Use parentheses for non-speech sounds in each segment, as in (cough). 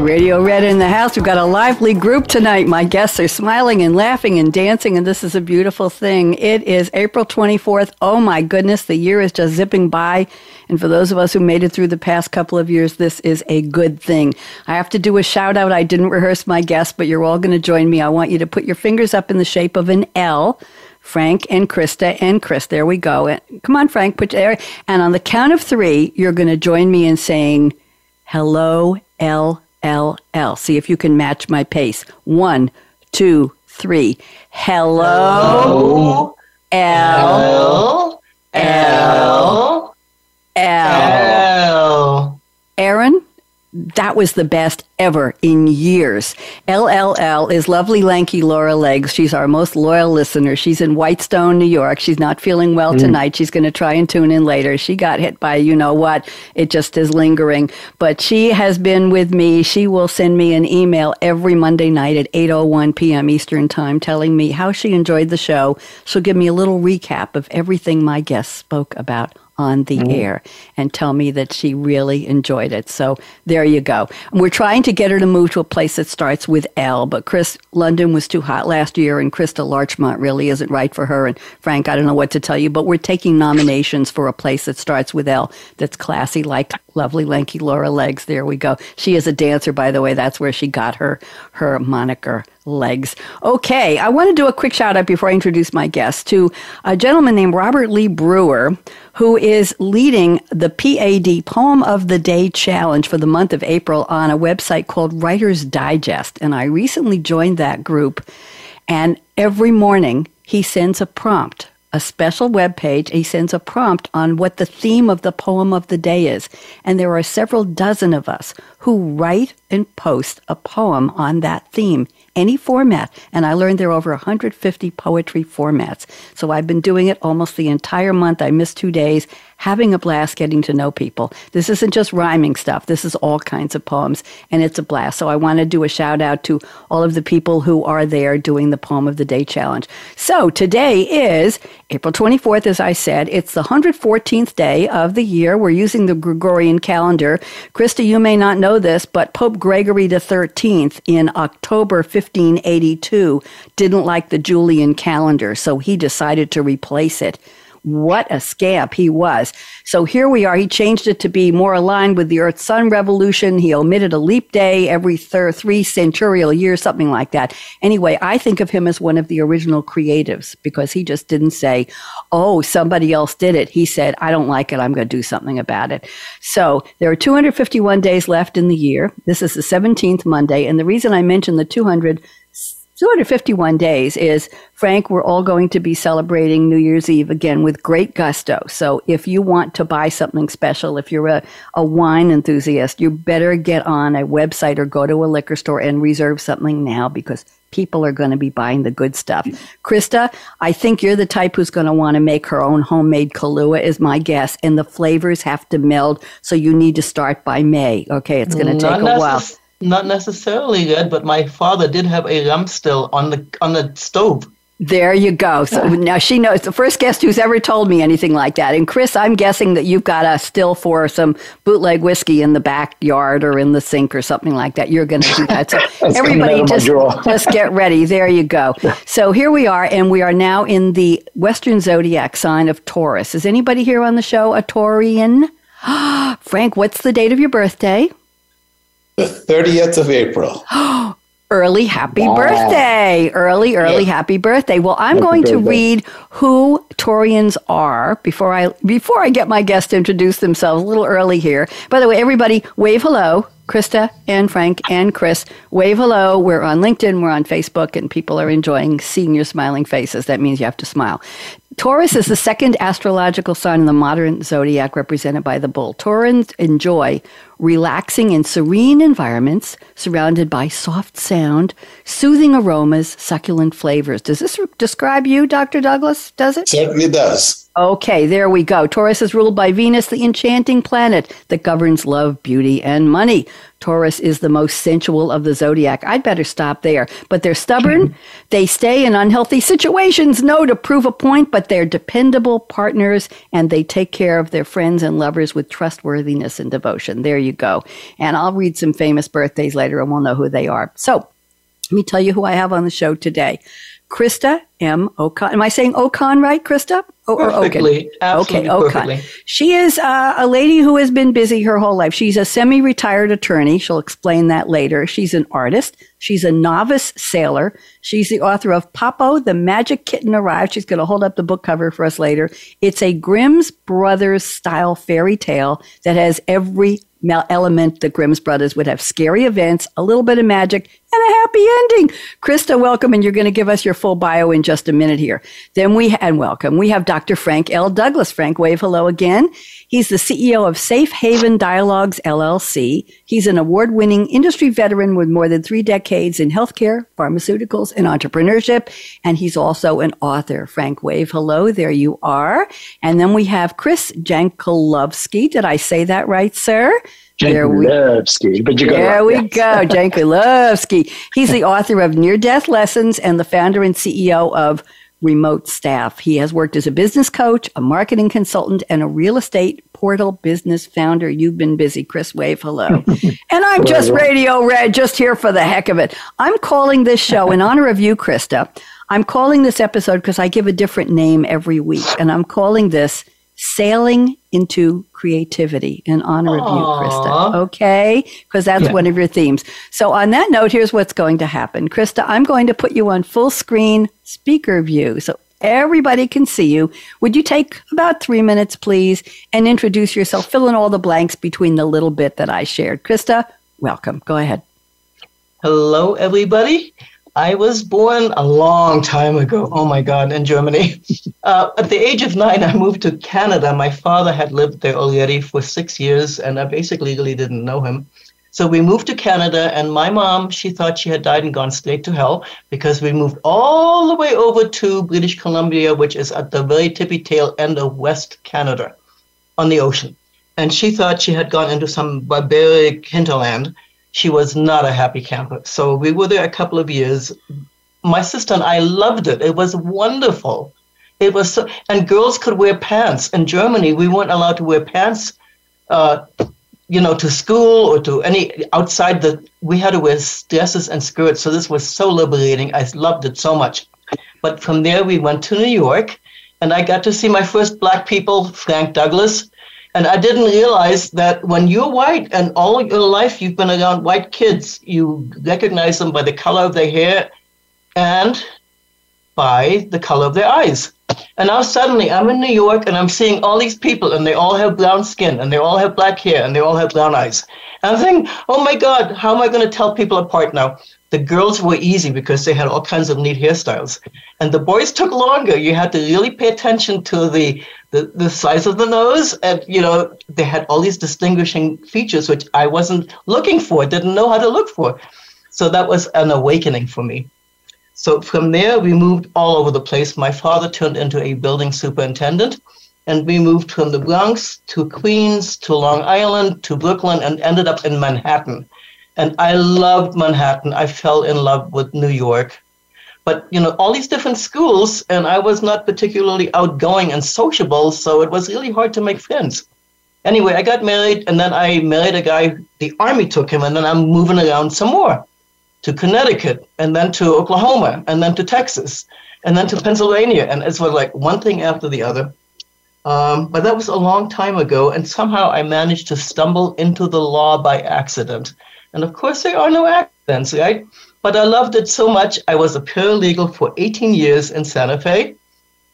Radio Red in the house. We've got a lively group tonight. My guests are smiling and laughing and dancing, and this is a beautiful thing. It is April 24th. Oh my goodness, the year is just zipping by. And for those of us who made it through the past couple of years, this is a good thing. I have to do a shout out. I didn't rehearse my guests, but you're all going to join me. I want you to put your fingers up in the shape of an L Frank and Christa and Chris. There we go. And, Come on, Frank, put and on the count of three, you're going to join me in saying, hello, L, L, L. See if you can match my pace. One, two, three. Hello, L, L, L. L. That was the best ever in years. LLL is lovely, lanky Laura Legs. She's our most loyal listener. She's in Whitestone, New York. She's not feeling well Mm. tonight. She's going to try and tune in later. She got hit by you know what. It just is lingering. But she has been with me. She will send me an email every Monday night at 8:01 p.m. Eastern Time telling me how she enjoyed the show. She'll give me a little recap of everything my guests spoke about on the mm-hmm. air and tell me that she really enjoyed it. So there you go. We're trying to get her to move to a place that starts with L, but Chris London was too hot last year and Christa Larchmont really isn't right for her. And Frank, I don't know what to tell you, but we're taking nominations for a place that starts with L that's classy, like lovely lanky Laura Legs. There we go. She is a dancer, by the way. That's where she got her her moniker legs. Okay, I want to do a quick shout out before I introduce my guest to a gentleman named Robert Lee Brewer, who is leading the PAD Poem of the Day Challenge for the month of April on a website called Writer's Digest. And I recently joined that group, and every morning he sends a prompt. A special web page, he sends a prompt on what the theme of the poem of the day is. And there are several dozen of us who write and post a poem on that theme any format. And I learned there are over 150 poetry formats. So I've been doing it almost the entire month. I missed two days, having a blast getting to know people. This isn't just rhyming stuff, this is all kinds of poems, and it's a blast. So I want to do a shout out to all of the people who are there doing the Poem of the Day challenge. So today is April 24th, as I said. It's the 114th day of the year. We're using the Gregorian calendar. Christa, you may not know this, but Pope Gregory XIII in October 1582 didn't like the Julian calendar, so he decided to replace it. What a scamp he was. So here we are. He changed it to be more aligned with the Earth Sun revolution. He omitted a leap day every thir- three centurial years, something like that. Anyway, I think of him as one of the original creatives because he just didn't say, oh, somebody else did it. He said, I don't like it. I'm going to do something about it. So there are 251 days left in the year. This is the 17th Monday. And the reason I mentioned the 200 251 days is Frank, we're all going to be celebrating New Year's Eve again with great gusto. So if you want to buy something special, if you're a, a wine enthusiast, you better get on a website or go to a liquor store and reserve something now because people are going to be buying the good stuff. Christa, I think you're the type who's going to want to make her own homemade Kahlua is my guess. And the flavors have to meld. So you need to start by May. Okay. It's going to take Not a while. Not necessarily good, but my father did have a rum still on the on the stove. There you go. So now she knows the first guest who's ever told me anything like that. And Chris, I'm guessing that you've got a still for some bootleg whiskey in the backyard or in the sink or something like that. You're going to do that. So (laughs) everybody out of my just (laughs) just get ready. There you go. So here we are, and we are now in the Western zodiac sign of Taurus. Is anybody here on the show a Taurian? (gasps) Frank, what's the date of your birthday? The 30th of April. (gasps) Early happy Wow. birthday. Early, early Yeah. happy birthday. Well, I'm Happy going to read who Taurians are before I before I get my guests to introduce themselves a little early here. By the way, everybody wave hello. Christa and Frank and Chris, wave hello. We're on LinkedIn, we're on Facebook, and people are enjoying seeing your smiling faces. That means you have to smile. Taurus is the second astrological sign in the modern zodiac represented by the bull. Taurans enjoy relaxing and serene environments surrounded by soft sound, soothing aromas, succulent flavors. Does this describe you, Dr. Douglas? Does it? Certainly does. Okay, there we go. Taurus is ruled by Venus, the enchanting planet that governs love, beauty, and money. Taurus is the most sensual of the zodiac. I'd better stop there. But they're stubborn. Hmm. they stay in unhealthy situations, no, to prove a point, but they're dependable partners and they take care of their friends and lovers with trustworthiness and devotion. There you go. And I'll read some famous birthdays later and we'll know who they are. So let me tell you who I have on the show today. Christa M. Okon. Am I saying Okon right, Christa? O- perfectly. Absolutely okay. Perfectly. She is uh, a lady who has been busy her whole life. She's a semi retired attorney. She'll explain that later. She's an artist. She's a novice sailor. She's the author of Poppo, the Magic Kitten Arrived. She's going to hold up the book cover for us later. It's a Grimm's Brothers style fairy tale that has every element the Grimm's brothers would have scary events, a little bit of magic, and a happy ending. Christa, welcome, and you're going to give us your full bio in just a minute here. Then we and welcome. We have Dr. Frank L. Douglas. Frank, wave hello again. He's the CEO of Safe Haven Dialogues LLC. He's an award-winning industry veteran with more than three decades in healthcare, pharmaceuticals, and entrepreneurship, and he's also an author. Frank, wave hello. There you are. And then we have Chris Jankulovski. Did I say that right, sir? Jankulovski, but you got There we go, Jankulovski. He's the author of Near Death Lessons and the founder and CEO of Remote Staff. He has worked as a business coach, a marketing consultant, and a real estate portal business founder. You've been busy, Chris Wave. Hello. (laughs) and I'm just Radio Red, just here for the heck of it. I'm calling this show in honor of you, Christa. I'm calling this episode because I give a different name every week, and I'm calling this Sailing into Creativity in honor Aww. of you, Christa. Okay? Because that's yeah. one of your themes. So, on that note, here's what's going to happen. Christa, I'm going to put you on full screen speaker view. So, everybody can see you. Would you take about three minutes, please, and introduce yourself? Fill in all the blanks between the little bit that I shared. Christa, welcome. Go ahead. Hello, everybody. I was born a long time ago. Oh my God, in Germany. (laughs) Uh, at the age of nine, I moved to Canada. My father had lived there already for six years, and I basically really didn't know him. So we moved to Canada, and my mom, she thought she had died and gone straight to hell because we moved all the way over to British Columbia, which is at the very tippy tail end of West Canada on the ocean. And she thought she had gone into some barbaric hinterland she was not a happy camper. So we were there a couple of years. My sister and I loved it. It was wonderful. It was so, and girls could wear pants. In Germany, we weren't allowed to wear pants, uh, you know, to school or to any outside the. We had to wear dresses and skirts. So this was so liberating. I loved it so much. But from there, we went to New York, and I got to see my first black people, Frank Douglas, and I didn't realize that when you're white and all your life you've been around white kids, you recognize them by the color of their hair and by the color of their eyes. And now suddenly I'm in New York and I'm seeing all these people and they all have brown skin and they all have black hair and they all have brown eyes. And I'm thinking, oh my God, how am I going to tell people apart now? The girls were easy because they had all kinds of neat hairstyles. And the boys took longer. You had to really pay attention to the, the, the size of the nose. And, you know, they had all these distinguishing features, which I wasn't looking for, didn't know how to look for. So that was an awakening for me. So from there, we moved all over the place. My father turned into a building superintendent, and we moved from the Bronx to Queens to Long Island to Brooklyn and ended up in Manhattan. And I loved Manhattan. I fell in love with New York. But, you know, all these different schools, and I was not particularly outgoing and sociable, so it was really hard to make friends. Anyway, I got married, and then I married a guy, the army took him, and then I'm moving around some more to Connecticut, and then to Oklahoma, and then to Texas, and then to Pennsylvania. And it's like one thing after the other. Um, but that was a long time ago, and somehow I managed to stumble into the law by accident. And of course, there are no accidents, right? But I loved it so much. I was a paralegal for 18 years in Santa Fe.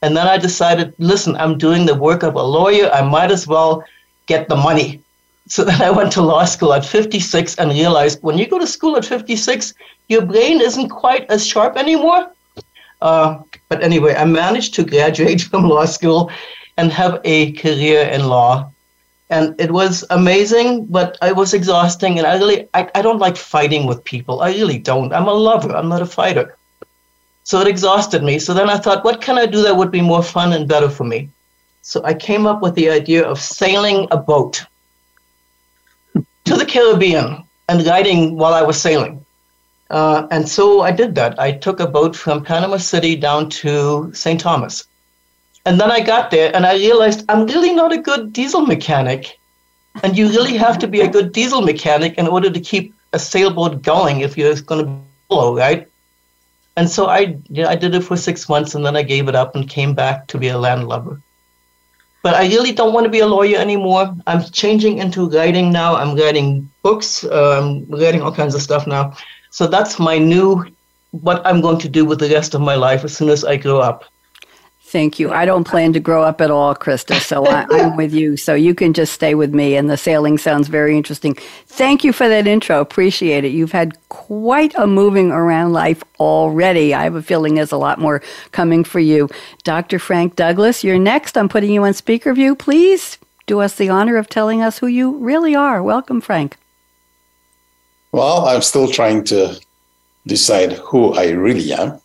And then I decided, listen, I'm doing the work of a lawyer. I might as well get the money. So then I went to law school at 56 and realized when you go to school at 56, your brain isn't quite as sharp anymore. Uh, but anyway, I managed to graduate (laughs) from law school and have a career in law. And it was amazing, but it was exhausting. And I really, I, I don't like fighting with people. I really don't. I'm a lover, I'm not a fighter. So it exhausted me. So then I thought, what can I do that would be more fun and better for me? So I came up with the idea of sailing a boat (laughs) to the Caribbean and riding while I was sailing. Uh, and so I did that. I took a boat from Panama City down to St. Thomas. And then I got there and I realized I'm really not a good diesel mechanic. And you really have to be a good diesel mechanic in order to keep a sailboat going if you're going to blow, right? And so I, know, I did it for six months and then I gave it up and came back to be a landlubber. But I really don't want to be a lawyer anymore. I'm changing into writing now. I'm writing books, um, writing all kinds of stuff now. So that's my new, what I'm going to do with the rest of my life as soon as I grow up. Thank you. I don't plan to grow up at all, Christa, so I, (laughs) am with you. So you can just stay with me, and the sailing sounds very interesting. Thank you for that intro. Appreciate it. You've had quite a moving around life already. I have a feeling there's a lot more coming for you. Dr. Frank Douglas, you're next. I'm putting you on speaker view. Please do us the honor of telling us who you really are. Welcome, Frank. Well, I'm still trying to decide who I really am.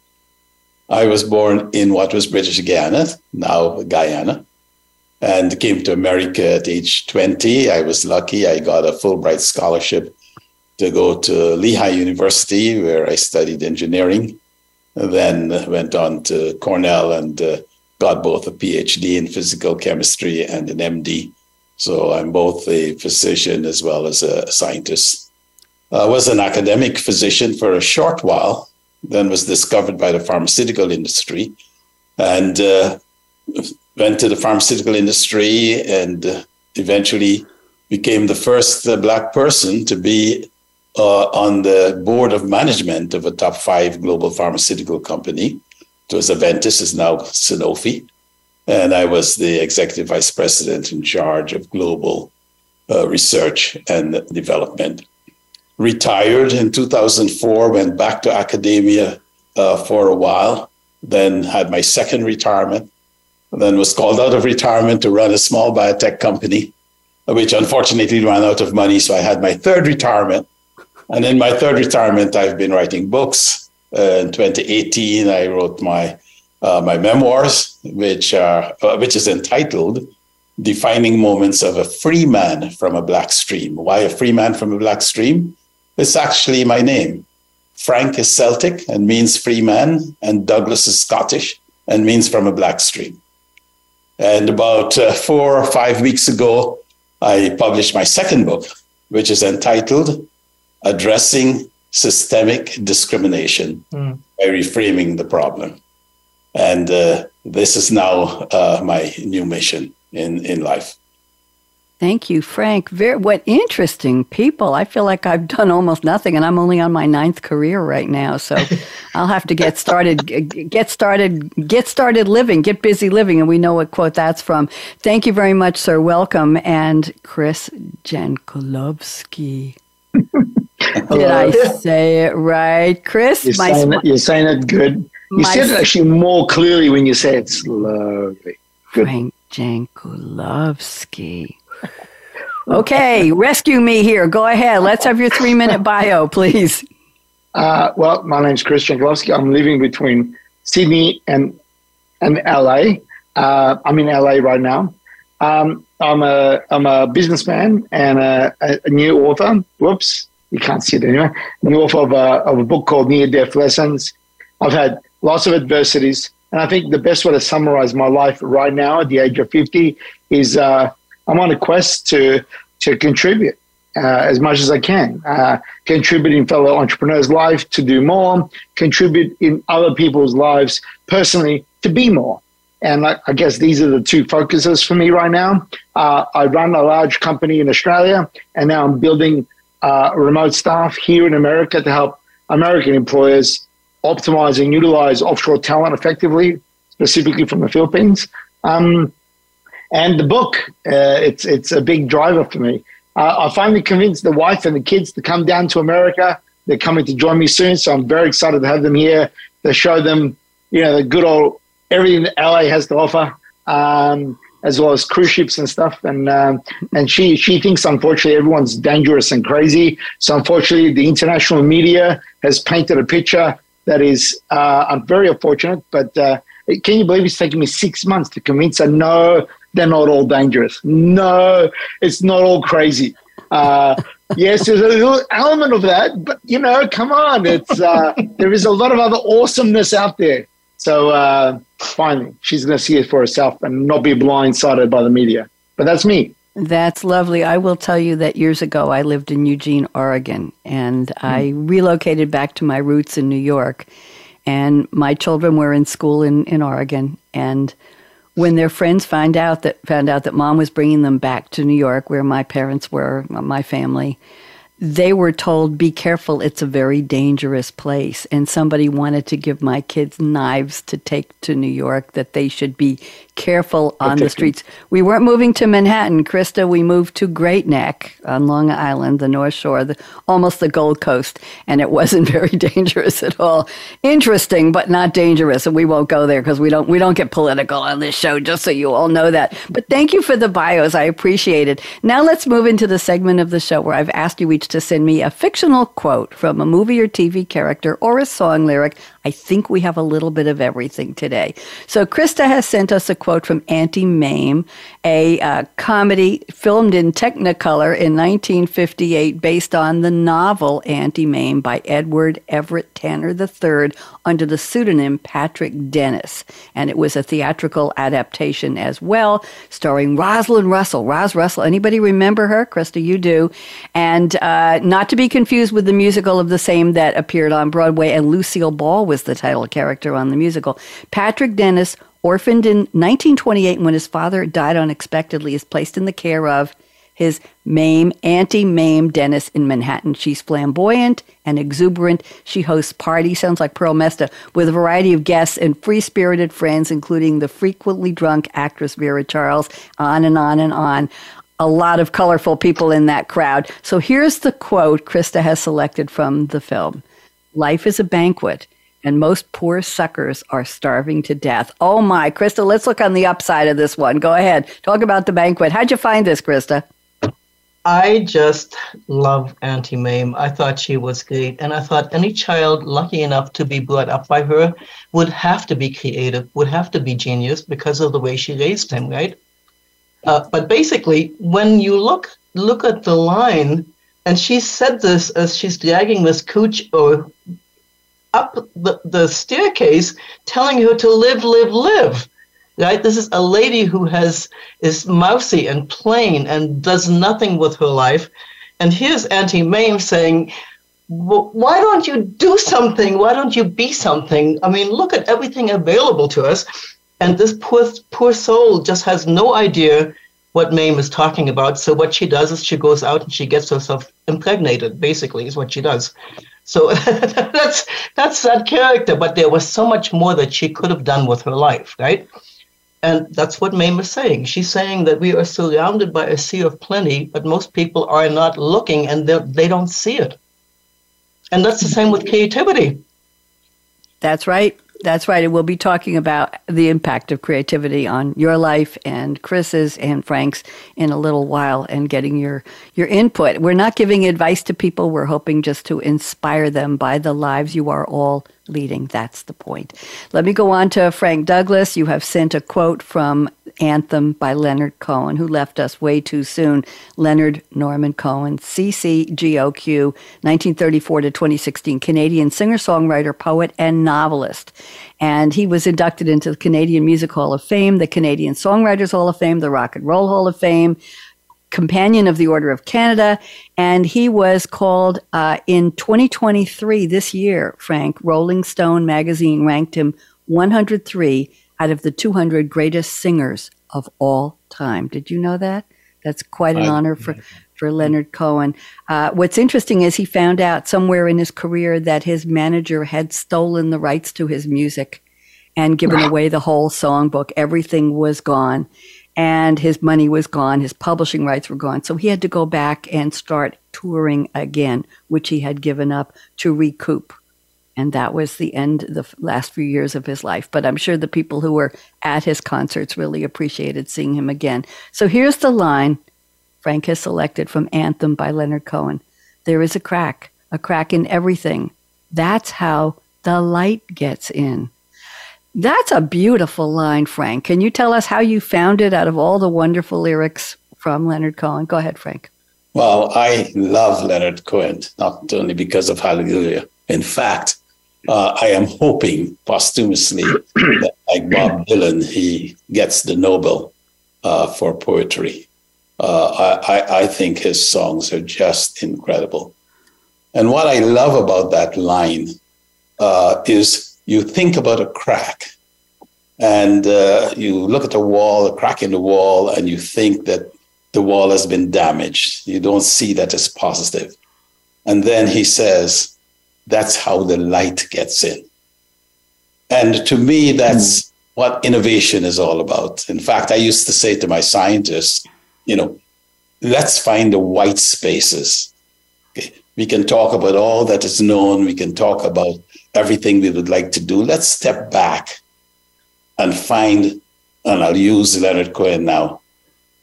I was born in what was British Guiana, now Guyana, and came to America at age 20. I was lucky. I got a Fulbright scholarship to go to Lehigh University, where I studied engineering. Then went on to Cornell and uh, got both a PhD in physical chemistry and an MD. So I'm both a physician as well as a scientist. I was an academic physician for a short while then was discovered by the pharmaceutical industry and uh, went to the pharmaceutical industry and uh, eventually became the first uh, black person to be uh, on the board of management of a top five global pharmaceutical company. It was Aventis, is now Sanofi. And I was the executive vice president in charge of global uh, research and development retired in 2004, went back to academia uh, for a while, then had my second retirement, then was called out of retirement to run a small biotech company, which unfortunately ran out of money. So I had my third retirement. And in my third retirement, I've been writing books. Uh, in 2018, I wrote my uh, my memoirs, which are uh, which is entitled "Defining Moments of a Free Man from a Black Stream." Why a free man from a black stream? It's actually my name. Frank is Celtic and means free man, and Douglas is Scottish and means from a black stream. And about uh, four or five weeks ago, I published my second book, which is entitled Addressing Systemic Discrimination mm. by Reframing the Problem. And uh, this is now uh, my new mission in, in life. Thank you, Frank. Very, what interesting people. I feel like I've done almost nothing and I'm only on my ninth career right now. So (laughs) I'll have to get started, get started, get started living, get busy living. And we know what quote that's from. Thank you very much, sir. Welcome. And Chris Jankulovski. (laughs) Did I say it right? Chris? You're, saying, it, you're saying it good. You said it actually more clearly when you say it slowly. Good. Frank Jankulovski. Okay, rescue me here. Go ahead. Let's have your three minute bio, please. Uh, well, my name is Christian Glowski. I'm living between Sydney and and LA. Uh, I'm in LA right now. Um, I'm a I'm a businessman and a, a, new author. Whoops, you can't see it anyway. New author of a, of a book called Near Death Lessons. I've had lots of adversities, and I think the best way to summarize my life right now at the age of 50 is uh, I'm on a quest to to contribute uh, as much as I can, uh, contribute in fellow entrepreneurs' life to do more, contribute in other people's lives personally to be more. And I, I guess these are the two focuses for me right now. Uh, I run a large company in Australia, and now I'm building uh, remote staff here in America to help American employers optimize and utilize offshore talent effectively, specifically from the Philippines. Um, and the book, uh, it's it's a big driver for me. Uh, I finally convinced the wife and the kids to come down to America. They're coming to join me soon, so I'm very excited to have them here to show them you know, the good old everything that LA has to offer, um, as well as cruise ships and stuff. And um, and she she thinks unfortunately everyone's dangerous and crazy. So unfortunately, the international media has painted a picture that is uh, I'm very unfortunate. But uh, can you believe it's taken me six months to convince her? No, they're not all dangerous. No, it's not all crazy. Uh, (laughs) yes, there's a little element of that, but you know, come on, it's uh, there is a lot of other awesomeness out there. So uh, finally, she's going to see it for herself and not be blindsided by the media. But that's me. That's lovely. I will tell you that years ago I lived in Eugene, Oregon, and mm. I relocated back to my roots in New York. And my children were in school in, in Oregon, and when their friends found out that found out that mom was bringing them back to New York, where my parents were, my family, they were told, be careful, it's a very dangerous place. And somebody wanted to give my kids knives to take to New York, that they should be careful on the streets. We weren't moving to Manhattan, Christa. We moved to Great Neck on Long Island, the North Shore, the, almost the Gold Coast. And it (laughs) wasn't very dangerous at all. Interesting, but not dangerous. And we won't go there because we don't, we don't get political on this show, just so you all know that. But thank you for the bios. I appreciate it. Now let's move into the segment of the show where I've asked you each to send me a fictional quote from a movie or TV character or a song lyric. I think we have a little bit of everything today. So Christa has sent us a quote from Auntie Mame, a uh, comedy filmed in Technicolor in 1958 based on the novel Auntie Mame by Edward Everett Tanner III under the pseudonym Patrick Dennis. And it was a theatrical adaptation as well, starring Rosalind Russell. Roz Russell, anybody remember her? Christa, you do. And uh, not to be confused with the musical of the same that appeared on Broadway, and Lucille Ball was the title character on the musical. Patrick Dennis, orphaned in 1928 when his father died unexpectedly, is placed in the care of his Mame, Auntie Mame Dennis in Manhattan. She's flamboyant and exuberant. She hosts parties, sounds like Pearl Mesta, with a variety of guests and free spirited friends, including the frequently drunk actress Vera Charles, on and on and on. A lot of colorful people in that crowd. So here's the quote Christa has selected from the film Life is a banquet and most poor suckers are starving to death. Oh my, Christa, let's look on the upside of this one. Go ahead. Talk about the banquet. How'd you find this, Christa? I just love Auntie Mame. I thought she was great. And I thought any child lucky enough to be brought up by her would have to be creative, would have to be genius because of the way she raised him, right? Uh, but basically, when you look look at the line, and she said this as she's dragging this cooch or up the, the staircase telling her to live, live, live. Right? This is a lady who has is mousy and plain and does nothing with her life. And here's Auntie Mame saying, why don't you do something? Why don't you be something? I mean, look at everything available to us. And this poor, poor soul just has no idea what Mame is talking about. So what she does is she goes out and she gets herself impregnated, basically, is what she does. So (laughs) that's that's that character, but there was so much more that she could have done with her life, right? And that's what Mame is saying. She's saying that we are surrounded by a sea of plenty, but most people are not looking and they don't see it. And that's the same with creativity. That's right. That's right. And we'll be talking about the impact of creativity on your life and Chris's and Frank's in a little while and getting your, your input. We're not giving advice to people. We're hoping just to inspire them by the lives you are all leading. That's the point. Let me go on to Frank Douglas. You have sent a quote from Anthem by Leonard Cohen, who left us way too soon. Leonard Norman Cohen, CCGOQ, 1934 to 2016, Canadian singer songwriter, poet, and novelist. And he was inducted into the Canadian Music Hall of Fame, the Canadian Songwriters Hall of Fame, the Rock and Roll Hall of Fame, Companion of the Order of Canada, and he was called uh, in 2023, this year, Frank, Rolling Stone magazine ranked him 103 out of the 200 greatest singers of all time. Did you know that? That's quite an I, honor for, for Leonard Cohen. Uh, what's interesting is he found out somewhere in his career that his manager had stolen the rights to his music and given away the whole songbook. Everything was gone and his money was gone. His publishing rights were gone. So he had to go back and start touring again, which he had given up to recoup And that was the end, the last few years of his life. But I'm sure the people who were at his concerts really appreciated seeing him again. So here's the line Frank has selected from Anthem by Leonard Cohen There is a crack, a crack in everything. That's how the light gets in. That's a beautiful line, Frank. Can you tell us how you found it out of all the wonderful lyrics from Leonard Cohen? Go ahead, Frank. Well, I love Leonard Cohen, not only because of Hallelujah. In fact, uh, I am hoping posthumously (clears throat) that, like Bob Dylan, he gets the Nobel uh, for poetry. Uh, I, I think his songs are just incredible. And what I love about that line uh, is you think about a crack and uh, you look at a wall, a crack in the wall, and you think that the wall has been damaged. You don't see that as positive. And then he says, that's how the light gets in. And to me, that's mm. what innovation is all about. In fact, I used to say to my scientists, you know, let's find the white spaces. Okay. We can talk about all that is known. We can talk about everything we would like to do. Let's step back and find, and I'll use Leonard Cohen now,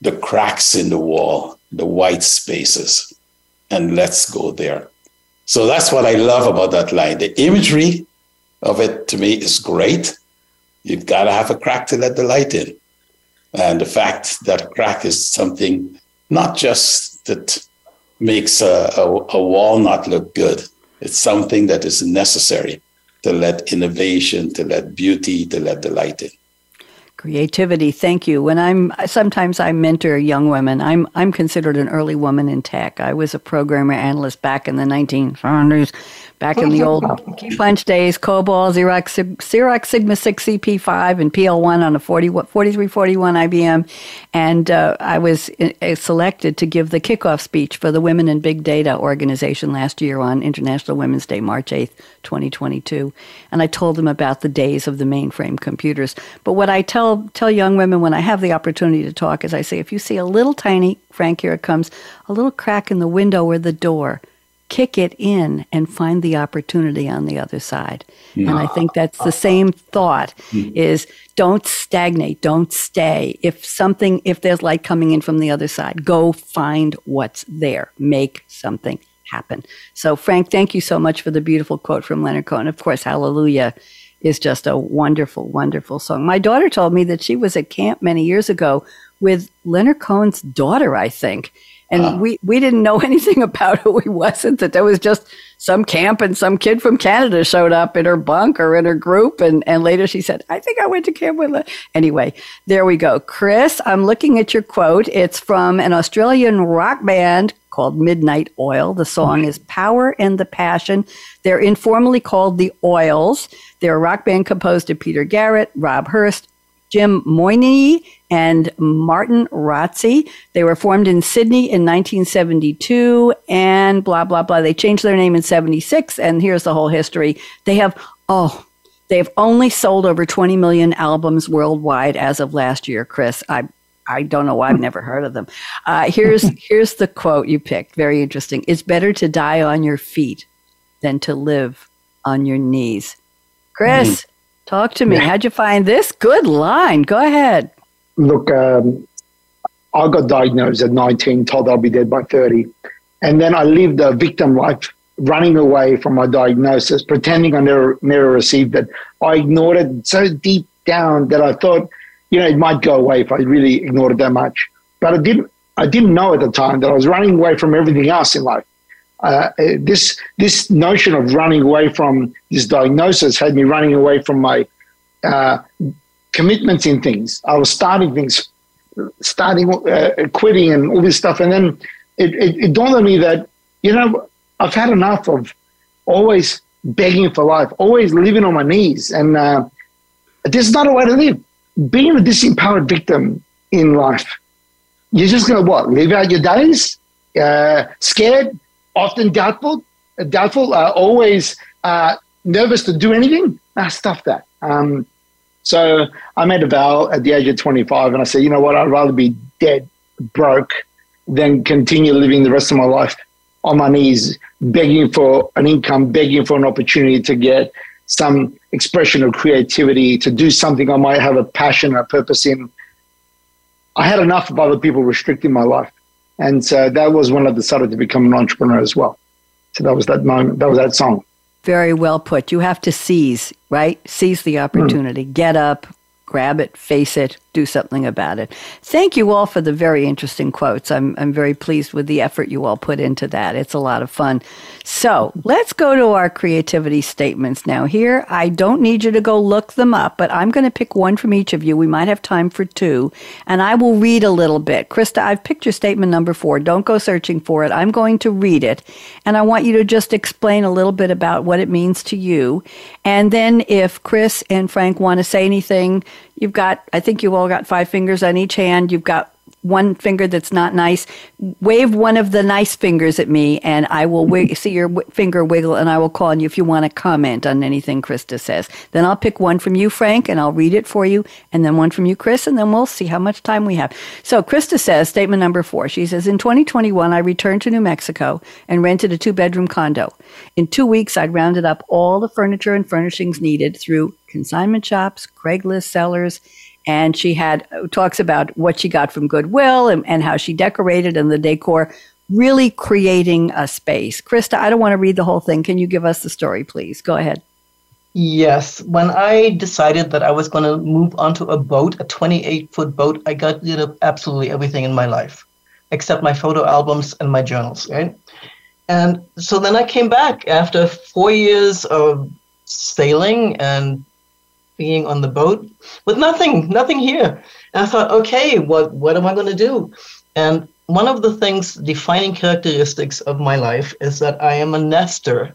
the cracks in the wall, the white spaces, and let's go there. So that's what I love about that line. The imagery of it to me is great. You've got to have a crack to let the light in. And the fact that a crack is something not just that makes a, a, a wall not look good, it's something that is necessary to let innovation, to let beauty, to let the light in. Creativity. Thank you. When I'm sometimes I mentor young women. I'm I'm considered an early woman in tech. I was a programmer analyst back in the 1970s back in the old key punch days, COBOL, Xerox, Xerox Sigma 6 CP5, and PL1 on a 40, 4341 IBM. And uh, I was uh, selected to give the kickoff speech for the Women in Big Data organization last year on International Women's Day, March 8th, 2022. And I told them about the days of the mainframe computers. But what I tell, tell young women when I have the opportunity to talk is I say, if you see a little tiny, Frank, here it comes, a little crack in the window or the door, kick it in and find the opportunity on the other side. And I think that's the same thought hmm. is don't stagnate, don't stay. If something if there's light coming in from the other side, go find what's there. Make something happen. So Frank, thank you so much for the beautiful quote from Leonard Cohen. Of course, Hallelujah is just a wonderful, wonderful song. My daughter told me that she was at camp many years ago with Leonard Cohen's daughter, I think and uh, we, we didn't know (laughs) anything about who he wasn't, that there was just some camp and some kid from Canada showed up in her bunk or in her group. And, and later she said, I think I went to camp with her. Anyway, there we go. Chris, I'm looking at your quote. It's from an Australian rock band called Midnight Oil. The song is Power and the Passion. They're informally called the Oils. They're a rock band composed of Peter Garrett, Rob Hirst, Jim Moginie and Martin Rotsey. They were formed in Sydney in 1972 and blah, blah, blah. They changed their name in 76. And here's the whole history. They have, oh, they've only sold over 20 million albums worldwide as of last year, Chris. I, I don't know why I've never heard of them. Uh, here's, (laughs) here's the quote you picked. Very interesting. It's better to die on your feet than to live on your knees. Chris, mm-hmm. talk to me. How'd you find this? Good line. Go ahead. Look, um, I got diagnosed at 19, told I'll be dead by 30. And then I lived a victim life, running away from my diagnosis, pretending I never, never received it. I ignored it so deep down that I thought, you know, it might go away if I really ignored it that much. But I didn't, I didn't know at the time that I was running away from everything else in life. Uh, this this notion of running away from this diagnosis had me running away from my uh, commitments in things. I was starting things, starting uh, quitting and all this stuff. And then it, it, it dawned on me that, you know, I've had enough of always begging for life, always living on my knees. And uh, this is not a way to live. Being a disempowered victim in life, you're just going to what? Live out your days, uh, scared, often doubtful, doubtful, uh, always uh, nervous to do anything. Nah, stuff that. Um, so I made a vow at the age of 25 and I said, you know what, I'd rather be dead, broke, than continue living the rest of my life on my knees, begging for an income, begging for an opportunity to get some expression of creativity, to do something I might have a passion, a purpose in. I had enough of other people restricting my life. And so that was when I decided to become an entrepreneur as well. So that was that moment, that was that song. Very well put. You have to seize, right? Seize the opportunity. Mm. Get up, grab it, face it, do something about it. Thank you all for the very interesting quotes. I'm, I'm very pleased with the effort you all put into that. It's a lot of fun. So let's go to our creativity statements now. Here, I don't need you to go look them up, but I'm going to pick one from each of you. We might have time for two, and I will read a little bit. Christa, I've picked your statement number four. Don't go searching for it. I'm going to read it, and I want you to just explain a little bit about what it means to you. And then if Chris and Frank want to say anything, You've got, I think you've all got five fingers on each hand. You've got one finger that's not nice. Wave one of the nice fingers at me, and I will wig- (laughs) see your w- finger wiggle, and I will call on you if you want to comment on anything Christa says. Then I'll pick one from you, Frank, and I'll read it for you, and then one from you, Chris, and then we'll see how much time we have. So Christa says, statement number four. She says, in 2021, I returned to New Mexico and rented a two-bedroom condo. In two weeks, I'd rounded up all the furniture and furnishings needed through consignment shops, Craigslist sellers, and she had uh, talks about what she got from Goodwill and, and how she decorated and the decor, really creating a space. Christa, I don't want to read the whole thing. Can you give us the story, please? Go ahead. Yes. When I decided that I was going to move onto a boat, a 28 foot boat, I got rid of absolutely everything in my life except my photo albums and my journals, right? And so then I came back after four years of sailing and being on the boat with nothing, nothing here. And I thought, okay, what what am I going to do? And one of the things, defining characteristics of my life is that I am a nester.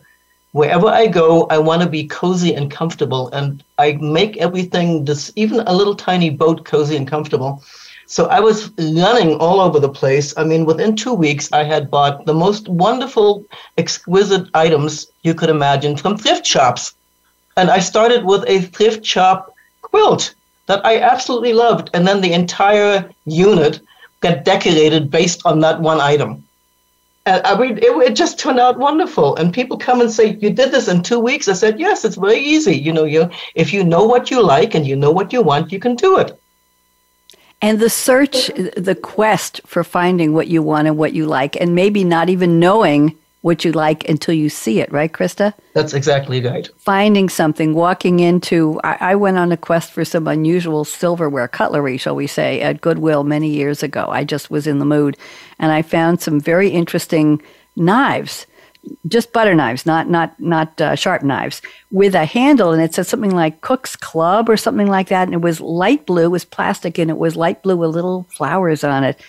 Wherever I go, I want to be cozy and comfortable, and I make everything, this even a little tiny boat, cozy and comfortable. So I was running all over the place. I mean, within two weeks, I had bought the most wonderful, exquisite items you could imagine from thrift shops and I started with a thrift shop quilt that I absolutely loved. And then the entire unit got decorated based on that one item. And I mean, it, it just turned out wonderful. And people come and say, "You did this in two weeks." I said, "Yes, it's very easy. You know, you if you know what you like and you know what you want, you can do it." And the search, the quest for finding what you want and what you like, and maybe not even knowing what you like until you see it, right, Christa? That's exactly right. Finding something, walking into, I, I, went on a quest for some unusual silverware, cutlery, shall we say, at Goodwill many years ago. I just was in the mood and I found some very interesting knives. Just butter knives, not not not uh, sharp knives, with a handle, and it said something like Cook's Club or something like that, and it was light blue, it was plastic, and it was light blue with little flowers on it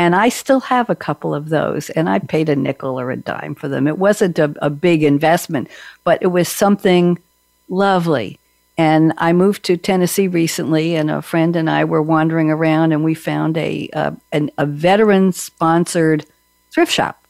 and I still have a couple of those, and I paid a nickel or a dime for them. It wasn't a, a big investment, but it was something lovely. And I moved to Tennessee recently, and a friend and I were wandering around, and we found a uh, an, a veteran sponsored thrift shop,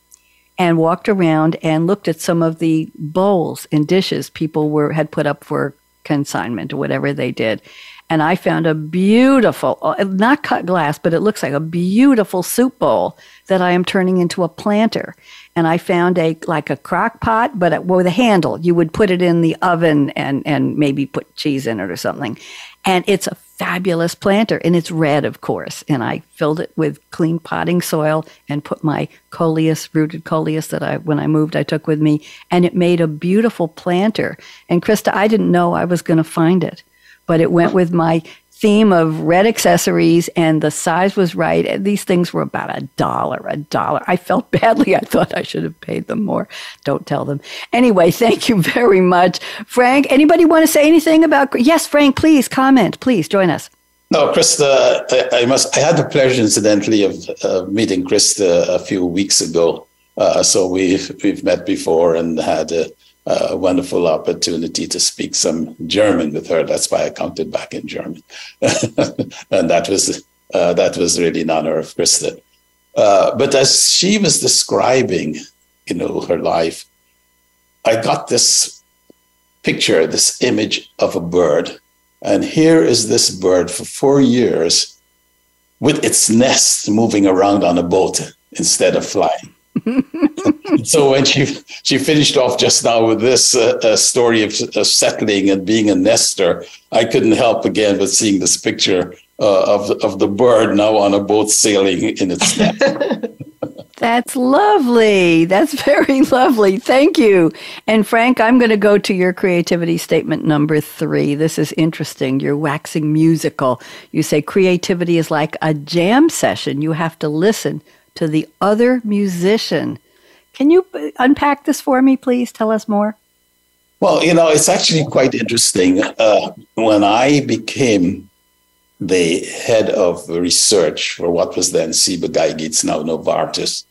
and walked around and looked at some of the bowls and dishes people were had put up for consignment or whatever they did and I found a beautiful, uh, not cut glass, but it looks like a beautiful soup bowl that I am turning into a planter. And I found a like a crock pot, but with a handle. You would put it in the oven and and maybe put cheese in it or something. And it's a fabulous planter, and it's red, of course. And I filled it with clean potting soil and put my coleus, rooted coleus that I when I moved I took with me, and it made a beautiful planter. And Christa, I didn't know I was going to find it but it went with my theme of red accessories and the size was right. These things were about a dollar, a dollar. I felt (laughs) badly. I thought I should have paid them more. Don't tell them. Anyway, (laughs) thank you very much. Frank, anybody want to say anything about? Yes, Frank, please comment. Please join us. No, Christa, I, I must. I had the pleasure, incidentally, of uh, meeting Christa a few weeks ago. Uh, so we've we've met before and had a a wonderful opportunity to speak some German with her. That's why I counted back in German, (laughs) and that was uh, that was really an honor of Christa. Uh, but as she was describing, you know, her life, I got this picture, this image of a bird, and here is this bird for four years with its nest moving around on a boat instead of flying. (laughs) so when she she finished off just now with this uh, uh, story of, of, settling and being a nester, I couldn't help again but seeing this picture uh, of of the bird now on a boat sailing in its nest. (laughs) That's lovely. That's very (laughs) lovely. Thank you. And Frank, I'm going to go to your creativity statement number three. This is interesting. You're waxing musical. You say creativity is like a jam session. You have to listen to the other musician. Can you unpack this for me, please? Tell us more. Well, you know, it's actually quite interesting. Uh, when I became the head of research for what was then Ciba-Geigy, now Novartis,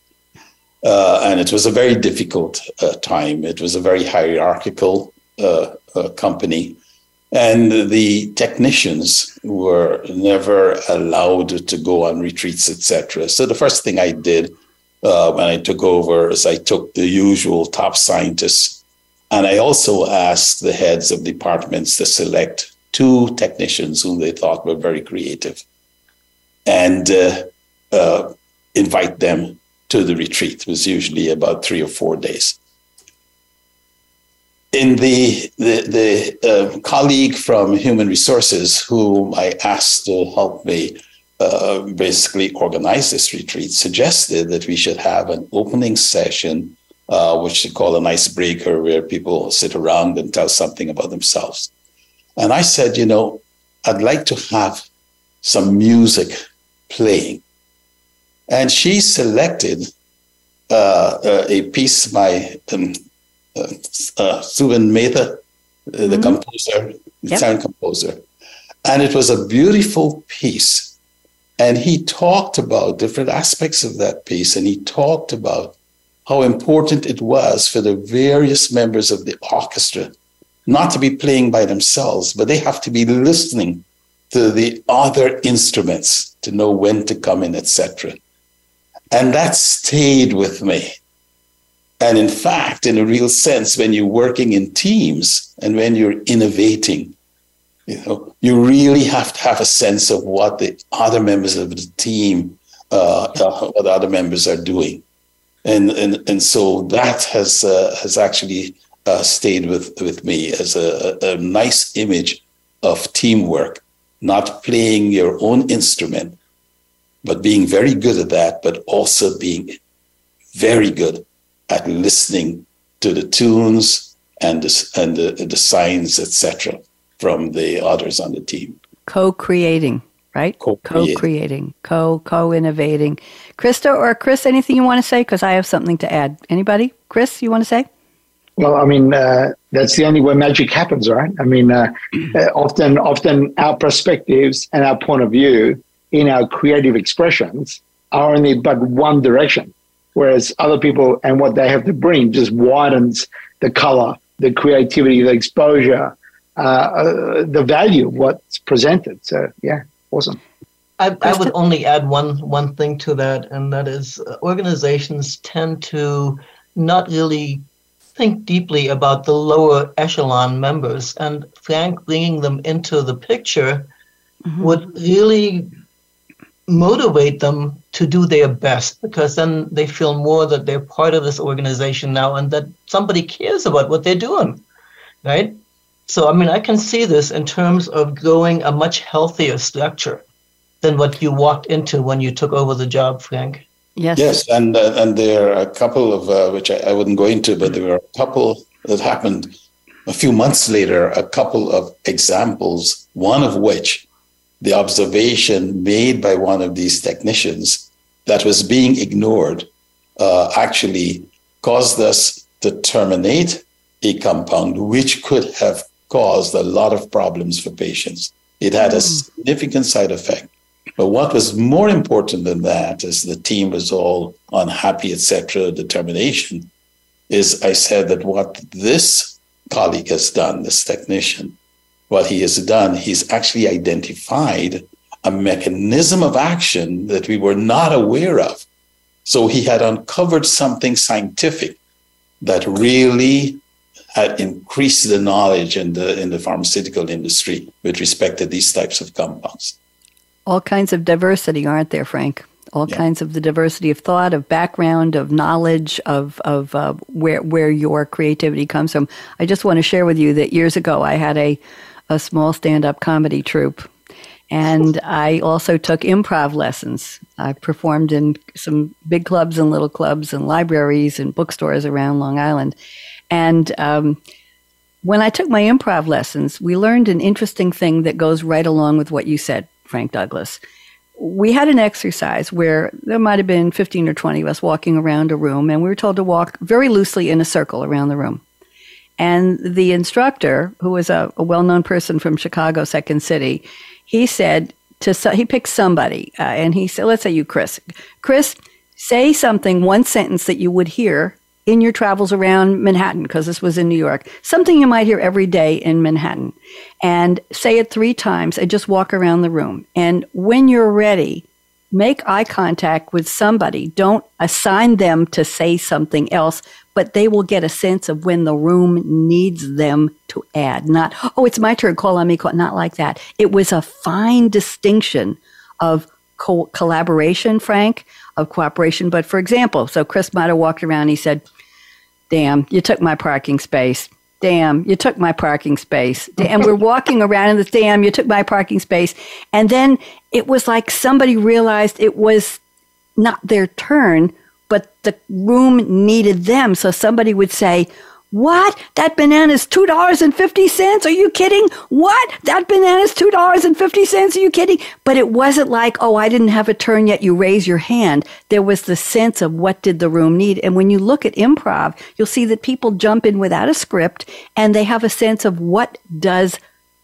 uh, and it was a very difficult uh, time. It was a very hierarchical uh, uh company. And the technicians were never allowed to go on retreats, etc. So the first thing I did uh, when I took over is I took the usual top scientists, and I also asked the heads of departments to select two technicians whom they thought were very creative, and uh, invite them to the retreat. It was usually about three or four days. In the the, the uh, colleague from Human Resources, whom I asked to help me uh, basically organize this retreat, suggested that we should have an opening session, uh, which they call an icebreaker, where people sit around and tell something about themselves. And I said, you know, I'd like to have some music playing and she selected uh, uh, a piece by um, uh, uh Zubin Mehta, uh, the mm-hmm. composer, the yep. sound composer. And it was a beautiful piece. And he talked about different aspects of that piece. And he talked about how important it was for the various members of the orchestra not to be playing by themselves, but they have to be listening to the other instruments to know when to come in, etc. And that stayed with me. And in fact, in a real sense, when you're working in teams and when you're innovating, you know, you really have to have a sense of what the other members of the team, uh, uh, what the other members are doing, and and and so that has uh, has actually uh, stayed with with me as a, a nice image of teamwork, not playing your own instrument, but being very good at that, but also being very good at listening to the tunes and the, and the, the signs, etc., from the others on the team. Co-creating, right? Co-creating, co-creating, co co-innovating. Christa or Chris, anything you want to say? Because I have something to add. Anybody? Chris, you want to say? Well, I mean, uh, that's the only way magic happens, right? I mean, uh, uh often, often our perspectives and our point of view in our creative expressions are only but one direction, whereas other people and what they have to bring just widens the color, the creativity, the exposure, uh, uh, the value of what's presented. So, yeah, awesome. I, I, would only add one one thing to that, and that is uh, organizations tend to not really think deeply about the lower echelon members, and Frank bringing them into the picture mm-hmm. would really motivate them to do their best because then they feel more that they're part of this organization now and that somebody cares about what they're doing right? So i mean i can see this in terms of growing a much healthier structure than what you walked into when you took over the job frank. Yes. Yes and uh, and there are a couple of uh, which I, I wouldn't go into but there were a couple that happened a few months later a couple of examples one of which the observation made by one of these technicians that was being ignored uh, actually caused us to terminate a compound which could have caused a lot of problems for patients. It had a hmm. significant side effect. But what was more important than that, as the team was all unhappy, etc., determination, is I said that what this colleague has done, this technician, what he has done, he's actually identified a mechanism of action that we were not aware of. So he had uncovered something scientific that really had increased the knowledge in the in the pharmaceutical industry with respect to these types of compounds. All kinds of diversity, aren't there, Frank? all yeah. kinds of the diversity of thought, of background, of knowledge, of of uh, where where your creativity comes from. I just want to share with you that years ago I had a a small stand up comedy troupe, and I also took improv lessons. I performed in some big clubs and little clubs and libraries and bookstores around Long Island, and. Um, when I took my improv lessons, we learned an interesting thing that goes right along with what you said, Frank Douglas we had an exercise where there might have been 15 or 20 of us walking around a room, and we were told to walk very loosely in a circle around the room. And the instructor, who was a, a well known person from Chicago, Second City, he said to, he picked somebody, uh, and he said, let's say you, Chris. Chris, say something, one sentence that you would hear in your travels around Manhattan, because this was in New York, something you might hear every day in Manhattan, and say it three times and just walk around the room. And when you're ready, make eye contact with somebody. Don't assign them to say something else, but they will get a sense of when the room needs them to add. Not, oh, it's my turn, call on me, call. not like that. It was a fine distinction of co- collaboration, Frank, of cooperation. But for example, so Chris might have walked around, he said, Damn, you took my parking space. Damn, you took my parking space. And we're walking (laughs) around in the damn, you took my parking space. And then it was like somebody realized it was not their turn, the room needed them. So somebody would say, what? That banana's $2.50? Are you kidding? What? That banana's $2.50? Are you kidding? But it wasn't like, oh, I didn't have a turn yet. You raise your hand. There was the sense of what did the room need. And when you look at improv, you'll see that people jump in without a script and they have a sense of what does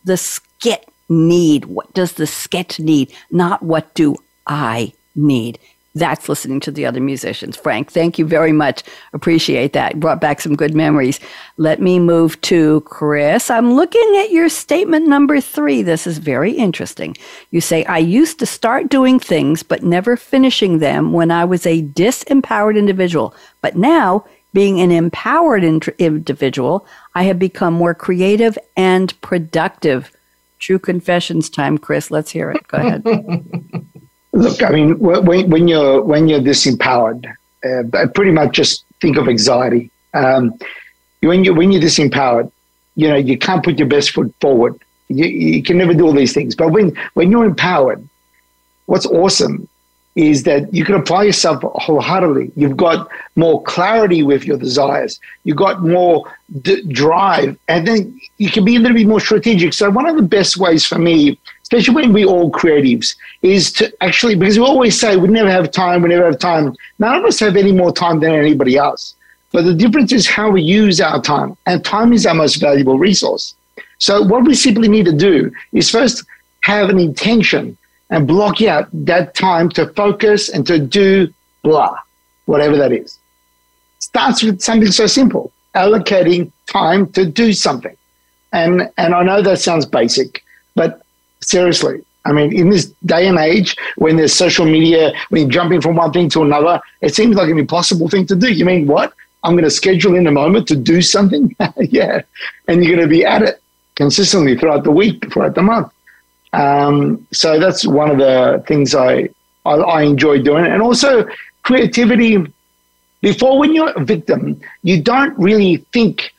the skit need? What does the sketch need? Not what do I need? That's listening to the other musicians. Frank, thank you very much. Appreciate that. Brought back some good memories. Let me move to Chris. I'm looking at your statement number three. This is very interesting. You say, I used to start doing things, but never finishing them when I was a disempowered individual. But now, being an empowered individual, I have become more creative and productive. True confessions time, Chris. Let's hear it. Go ahead. (laughs) Look, I mean, when, when you're when you're disempowered, uh, I pretty much just think of anxiety. Um, when you when you're disempowered, you know you can't put your best foot forward. You, you can never do all these things. But when when you're empowered, what's awesome is that you can apply yourself wholeheartedly. You've got more clarity with your desires. You've got more d- drive, and then you can be a little bit more strategic. So one of the best ways for me especially when we all creatives, is to actually, because we always say we never have time, we never have time. None of us have any more time than anybody else. But the difference is how we use our time, and time is our most valuable resource. So, what we simply need to do is first have an intention and block out that time to focus and to do blah, whatever that is. Starts with something so simple allocating time to do something. And, and I know that sounds basic, but Seriously. I mean, in this day and age, when there's social media, when you're jumping from one thing to another, it seems like an impossible thing to do. You mean what? I'm going to schedule in a moment to do something? (laughs) yeah. And you're going to be at it consistently throughout the week, throughout the month. Um, so that's one of the things I, I, I enjoy doing. And also creativity. Before, when you're a victim, you don't really think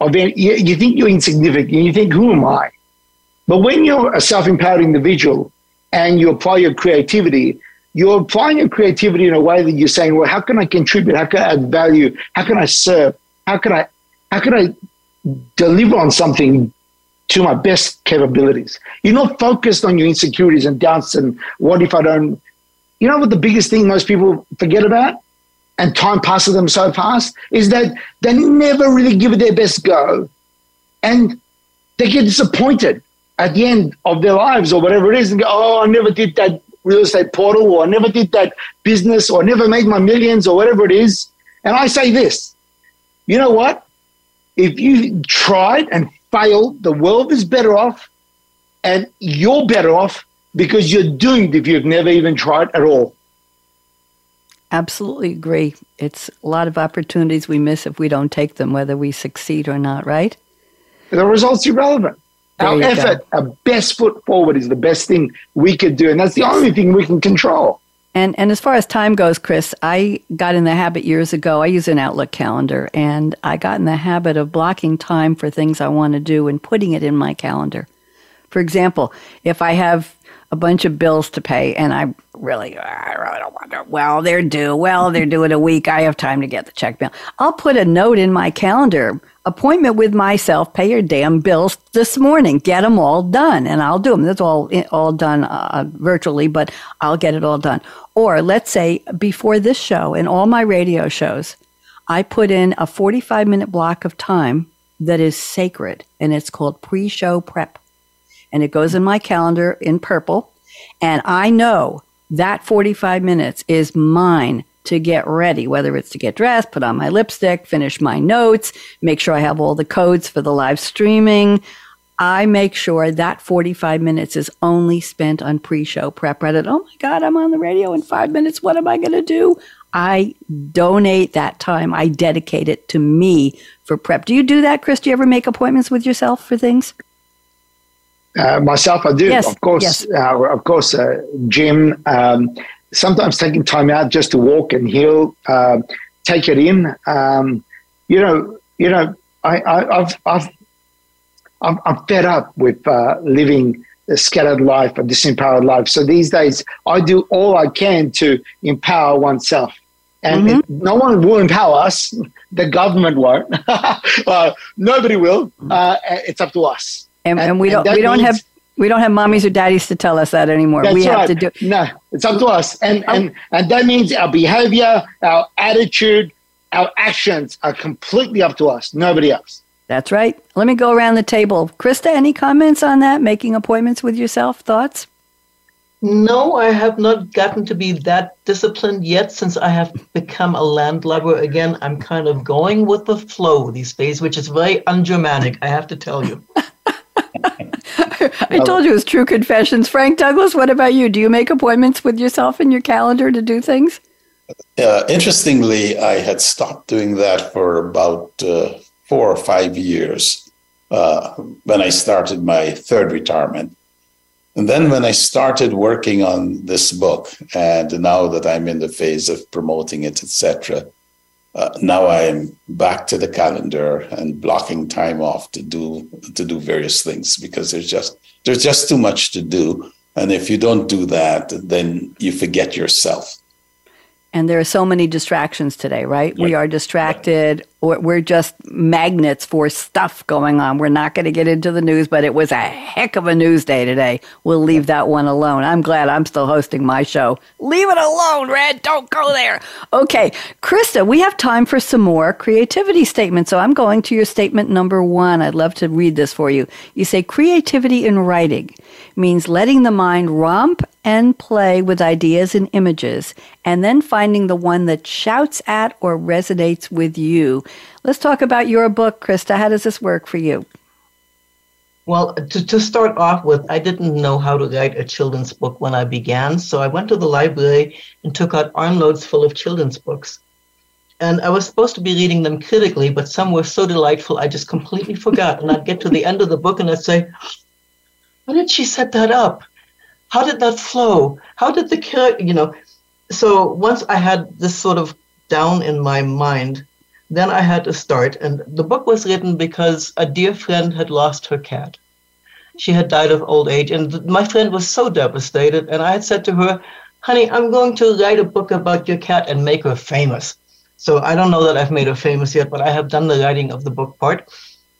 of it. You, you think you're insignificant. You think, who am I? But when you're a self empowered individual and you apply your creativity, you're applying your creativity in a way that you're saying, well, how can I contribute? How can I add value? How can I serve? How can I, how can I deliver on something to my best capabilities? You're not focused on your insecurities and doubts and what if I don't, you know what the biggest thing most people forget about? And time passes them so fast is that they never really give it their best go. And they get disappointed at the end of their lives or whatever it is and go, oh, I never did that real estate portal or I never did that business or I never made my millions or whatever it is. And I say this, you know what? If you tried and failed, the world is better off and you're better off because you're doomed if you've never even tried at all. Absolutely agree. It's a lot of opportunities we miss if we don't take them, whether we succeed or not, right? The result's irrelevant. There Our effort, go. our best foot forward is the best thing we could do. And that's the only thing we can control. And and as far as time goes, Chris, I got in the habit years ago. I use an Outlook calendar, and I got in the habit of blocking time for things I want to do and putting it in my calendar. For example, if I have a bunch of bills to pay and I really, I really don't want to, well, they're due. Well, they're due in a week. I have time to get the check bill. I'll put a note in my calendar appointment with myself, pay your damn bills this morning, get them all done, and I'll do them. That's all all done uh, virtually, but I'll get it all done. Or let's say before this show and all my radio shows, I put in a 45 minute block of time that is sacred, and it's called pre-show prep, and it goes in my calendar in purple, and I know that 45 minutes is mine to get ready, whether it's to get dressed, put on my lipstick, finish my notes, make sure I have all the codes for the live streaming. I make sure that 45 minutes is only spent on pre show prep. Rather oh my God, I'm on the radio in five minutes. What am I going to do? I donate that time. I dedicate it to me for prep. Do you do that, Chris? Do you ever make appointments with yourself for things? Uh, myself, I do. Yes, of course, yes. uh, of course, uh, gym. Um, sometimes taking time out just to walk and heal, uh, take it in. Um, you know, you know, I, I, I've, I've, I'm, I'm fed up with uh, living a scattered life, a disempowered life. So these days, I do all I can to empower oneself. And Mhm. it- no one will empower us. (laughs) The government won't. (laughs) uh, nobody will. Uh, it's up to us. And, and, And- we don't that we don't means- have we don't have mommies or daddies to tell us that anymore. That's we have right. to do No, it's up to us, and oh. and and that means our behavior, our attitude, our actions are completely up to us. Nobody else. That's right. Let me go around the table. Christa, any comments on that? Making appointments with yourself? Thoughts? No, I have not gotten to be that disciplined yet since I have become a landlubber again. I'm kind of going with the flow these days, which is very ungermanic, I have to tell you. (laughs) (laughs) I told you it was true confessions. Frank Douglas, what about you? Do you make appointments with yourself in your calendar to do things? Uh, interestingly, I had stopped doing that for about uh, four or five years uh, when I started my third retirement. And then when I started working on this book, and now that I'm in the phase of promoting it, etc., uh, now I'm back to the calendar and blocking time off to do to do various things because there's just there's just too much to do, and if you don't do that, then you forget yourself. And there are so many distractions today, right? We are distracted. or We're just magnets for stuff going on. We're not going to get into the news, but it was a heck of a news day today. We'll leave that one alone. I'm glad I'm still hosting my show. Leave it alone, Red. Don't go there. Okay, Christa, we have time for some more creativity statements. So I'm going to your statement number one. I'd love to read this for you. You say creativity in writing means letting the mind romp and play with ideas and images, and then finding the one that shouts at or resonates with you. Let's talk about your book, Christa. How does this work for you? Well, to, to start off with, I didn't know how to write a children's book when I began. So I went to the library and took out armloads full of children's books. And I was supposed to be reading them critically, but some were so delightful, I just completely forgot. And I'd get to the end of the book and I'd say, How did she set that up? How did that flow? How did the character, you know? So once I had this sort of down in my mind, then I had to start. And the book was written because a dear friend had lost her cat. She had died of old age. And my friend was so devastated. And I had said to her, honey, I'm going to write a book about your cat and make her famous. So I don't know that I've made her famous yet, but I have done the writing of the book part.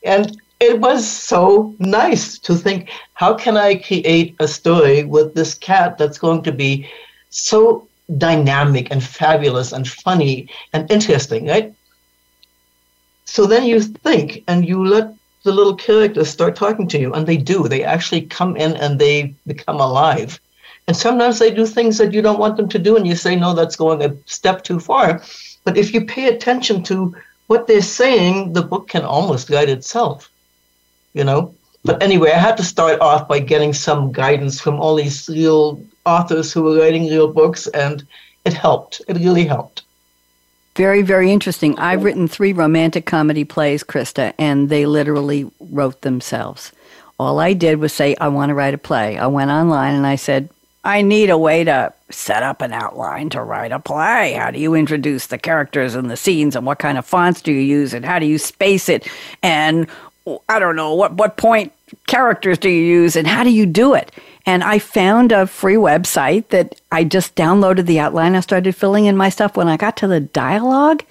And it was so nice to think, how can I create a story with this cat that's going to be so dynamic and fabulous and funny and interesting, right? So then you think and you let the little characters start talking to you, and they do. They actually come in and they become alive. And sometimes they do things that you don't want them to do, and you say, no, that's going a step too far. But if you pay attention to what they're saying, the book can almost guide itself, you know? But anyway, I had to start off by getting some guidance from all these real authors who were writing real books, and it helped. It really helped. Very, very interesting. I've written three romantic comedy plays, Christa, and they literally wrote themselves. All I did was say, I want to write a play. I went online and I said, I need a way to set up an outline to write a play. How do you introduce the characters and the scenes and what kind of fonts do you use and how do you space it? And I don't know, what, what point characters do you use and how do you do it? And I found a free website that I just downloaded the outline. I started filling in my stuff. When I got to the dialogue,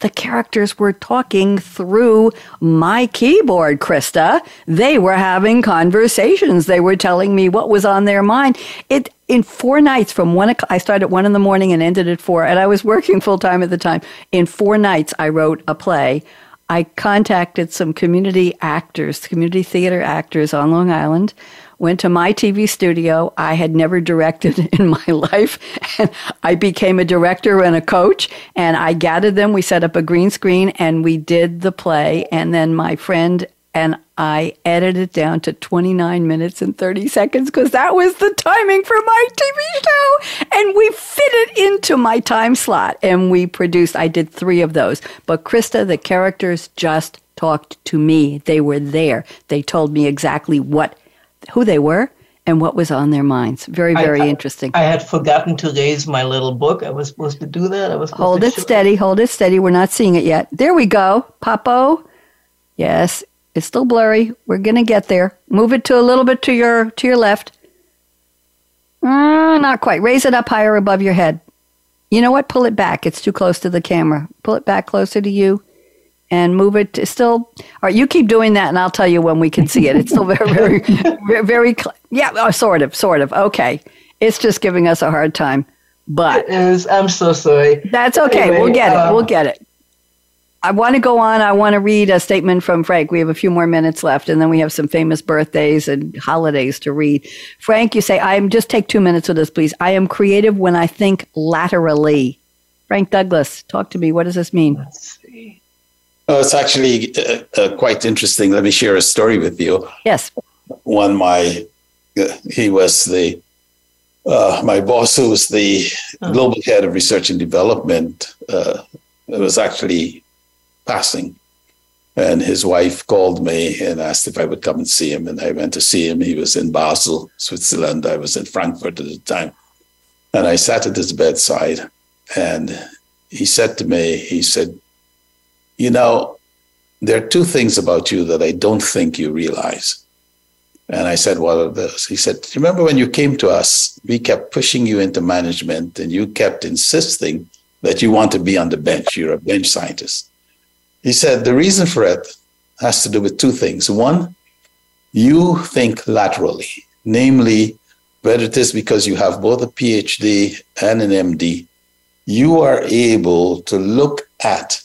the characters were talking through my keyboard, Christa. They were having conversations. They were telling me what was on their mind. It in four nights from one o'clock, I started at one in the morning and ended at four, and I was working full time at the time. In four nights, I wrote a play. I contacted some community actors, community theater actors on Long Island went to my TV studio. I had never directed (laughs) in my life. And I became a director and a coach. And I gathered them. We set up a green screen and we did the play. And then my friend and I edited it down to 29 minutes and 30 seconds because that was the timing for my TV show. And we fit it into my time slot and we produced, I did three of those. But Christa, the characters just talked to me. They were there. They told me exactly what who they were and what was on their minds. Very, very I, interesting. I had forgotten to raise my little book. I was supposed to do that. I was hold it steady. Hold it steady. We're not seeing it yet. There we go. Poppo. Yes, it's still blurry. We're gonna get there. Move it to a little bit to your to your left. Uh, not quite. Raise it up higher above your head. You know what? Pull it back. It's too close to the camera. Pull it back closer to you and move it to still all right you keep doing that and i'll tell you when we can see it it's still (laughs) very very very, very yeah oh, sort of sort of okay it's just giving us a hard time but it is i'm so sorry that's okay anyway, we'll get it we'll get it i want to go on i want to read a statement from frank we have a few more minutes left and then we have some famous birthdays and holidays to read frank you say i am just take two minutes with this please i am creative when i think laterally frank douglas talk to me what does this mean Let's see. Oh, it's actually uh, uh, quite interesting. Let me share a story with you. Yes. One, my uh, he was the uh, my boss, who was the oh. global head of research and development, uh, was actually passing, and his wife called me and asked if I would come and see him, and I went to see him. He was in Basel, Switzerland. I was in Frankfurt at the time, and I sat at his bedside, and he said to me, he said you know, there are two things about you that I don't think you realize. And I said, What are those? He said, Remember when you came to us, we kept pushing you into management and you kept insisting that you want to be on the bench. You're a bench scientist. He said, The reason for it has to do with two things. One, you think laterally, namely, whether it is because you have both a PhD and an MD, you are able to look at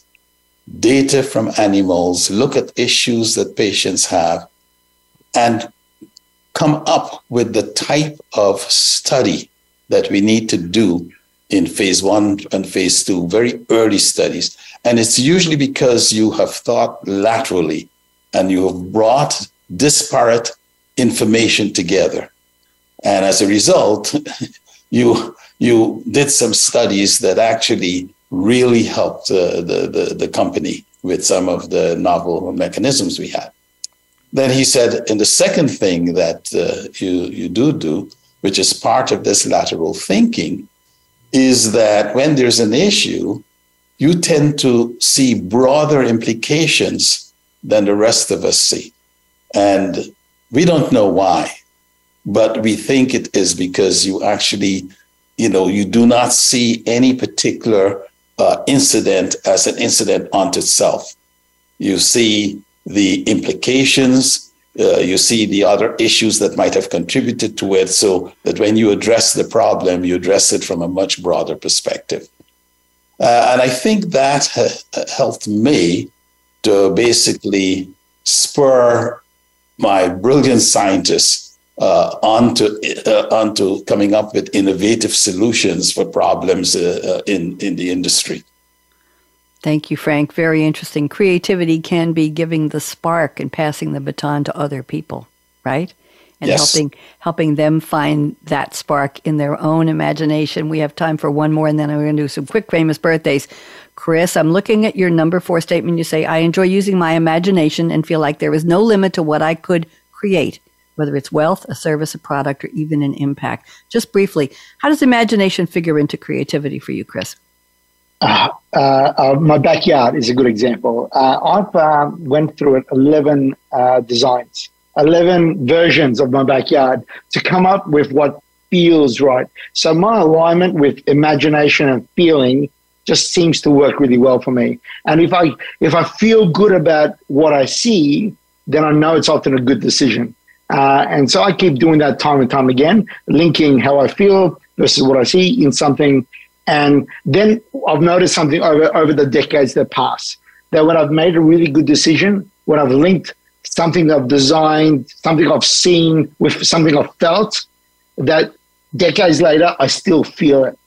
data from animals, look at issues that patients have, and come up with the type of study that we need to do in phase one and phase two, very early studies. And it's usually because you have thought laterally and you have brought disparate information together. And as a result, (laughs) you you did some studies that actually really helped uh, the, the, the company with some of the novel mechanisms we had. Then he said, and the second thing that uh, you, you do do, which is part of this lateral thinking, is that when there's an issue, you tend to see broader implications than the rest of us see. And we don't know why, but we think it is because you actually, you know, you do not see any particular uh, incident as an incident unto itself. You see the implications, uh, you see the other issues that might have contributed to it, so that when you address the problem, you address it from a much broader perspective. Uh, and I think that ha- helped me to basically spur my brilliant scientists uh, onto uh, onto coming up with innovative solutions for problems uh, in in the industry. Thank you, Frank. Very interesting. Creativity can be giving the spark and passing the baton to other people, right? And yes. helping helping them find that spark in their own imagination. We have time for one more, and then I'm going to do some quick famous birthdays. Chris, I'm looking at your number four statement. You say, I enjoy using my imagination and feel like there is no limit to what I could create whether it's wealth, a service, a product, or even an impact. Just briefly, how does imagination figure into creativity for you, Chris? Uh, uh, uh, my backyard is a good example. Uh, I've um, went through it 11 uh, designs, 11 versions of my backyard to come up with what feels right. So my alignment with imagination and feeling just seems to work really well for me. And if I if I feel good about what I see, then I know it's often a good decision. Uh, and so I keep doing that time and time again, linking how I feel versus what I see in something. And then I've noticed something over, over the decades that pass that when I've made a really good decision, when I've linked something I've designed, something I've seen with something I've felt, that decades later, I still feel it.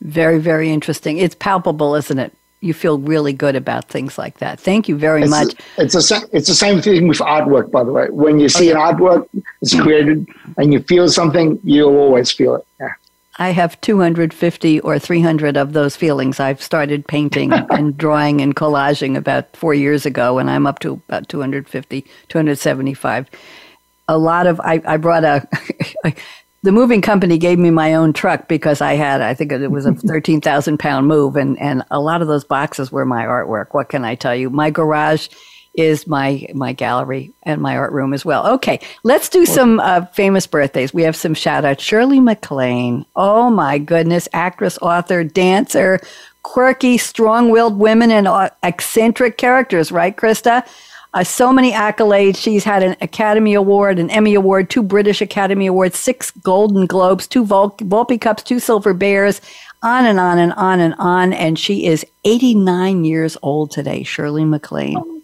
Very, very interesting. It's palpable, isn't it? You feel really good about things like that. Thank you very it's much. A, it's a, it's the same thing with artwork, by the way. When you see okay. an artwork, it's created, and you feel something, you'll always feel it. Yeah. I have 250 or 300 of those feelings. I've started painting (laughs) and drawing and collaging about four years ago, and I'm up to about 250, 275. A lot of, I, I brought a, (laughs) the moving company gave me my own truck because I had, I think it was a (laughs) 13,000 pound move, and, and a lot of those boxes were my artwork. What can I tell you? My garage is my my gallery and my art room as well. Okay, let's do some uh, famous birthdays. We have some shout outs. Shirley MacLaine. Oh my goodness, actress, author, dancer, quirky, strong willed women and uh, eccentric characters, right, Christa? Uh, so many accolades. She's had an Academy Award, an Emmy Award, two British Academy Awards, six Golden Globes, two Vol- Volpe Cups, two Silver Bears, on and on and on and on. And she is 89 years old today, Shirley MacLaine.